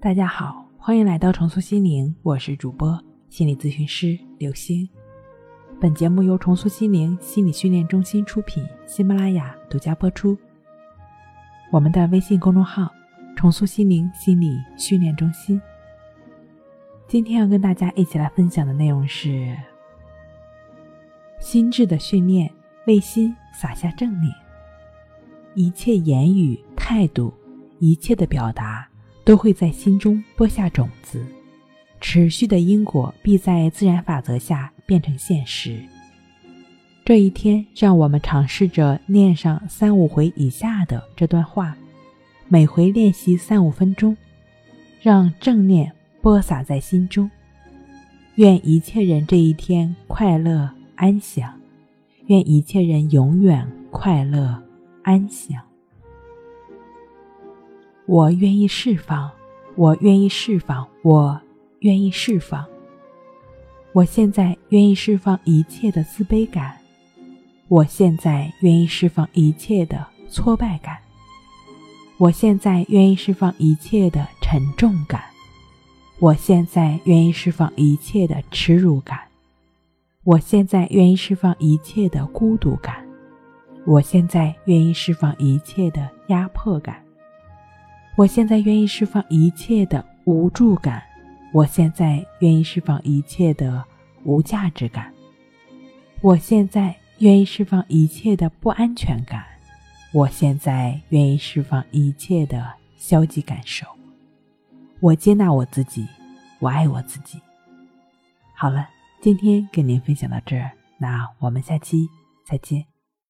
大家好，欢迎来到重塑心灵，我是主播心理咨询师刘星。本节目由重塑心灵心理训练中心出品，喜马拉雅独家播出。我们的微信公众号“重塑心灵心理训练中心”。今天要跟大家一起来分享的内容是：心智的训练，为心撒下正念。一切言语、态度，一切的表达。都会在心中播下种子，持续的因果必在自然法则下变成现实。这一天，让我们尝试着念上三五回以下的这段话，每回练习三五分钟，让正念播撒在心中。愿一切人这一天快乐安详，愿一切人永远快乐安详。我愿意释放，我愿意释放，我愿意释放。我现在愿意释放一切的自卑感，我现在愿意释放一切的挫败感，我现在愿意释放一切的沉重感，我现在愿意释放一切的耻辱感，我现在愿意释放一切的孤独感，我现在愿意释放一切的压迫感。我现在愿意释放一切的无助感，我现在愿意释放一切的无价值感，我现在愿意释放一切的不安全感，我现在愿意释放一切的消极感受。我接纳我自己，我爱我自己。好了，今天跟您分享到这儿，那我们下期再见。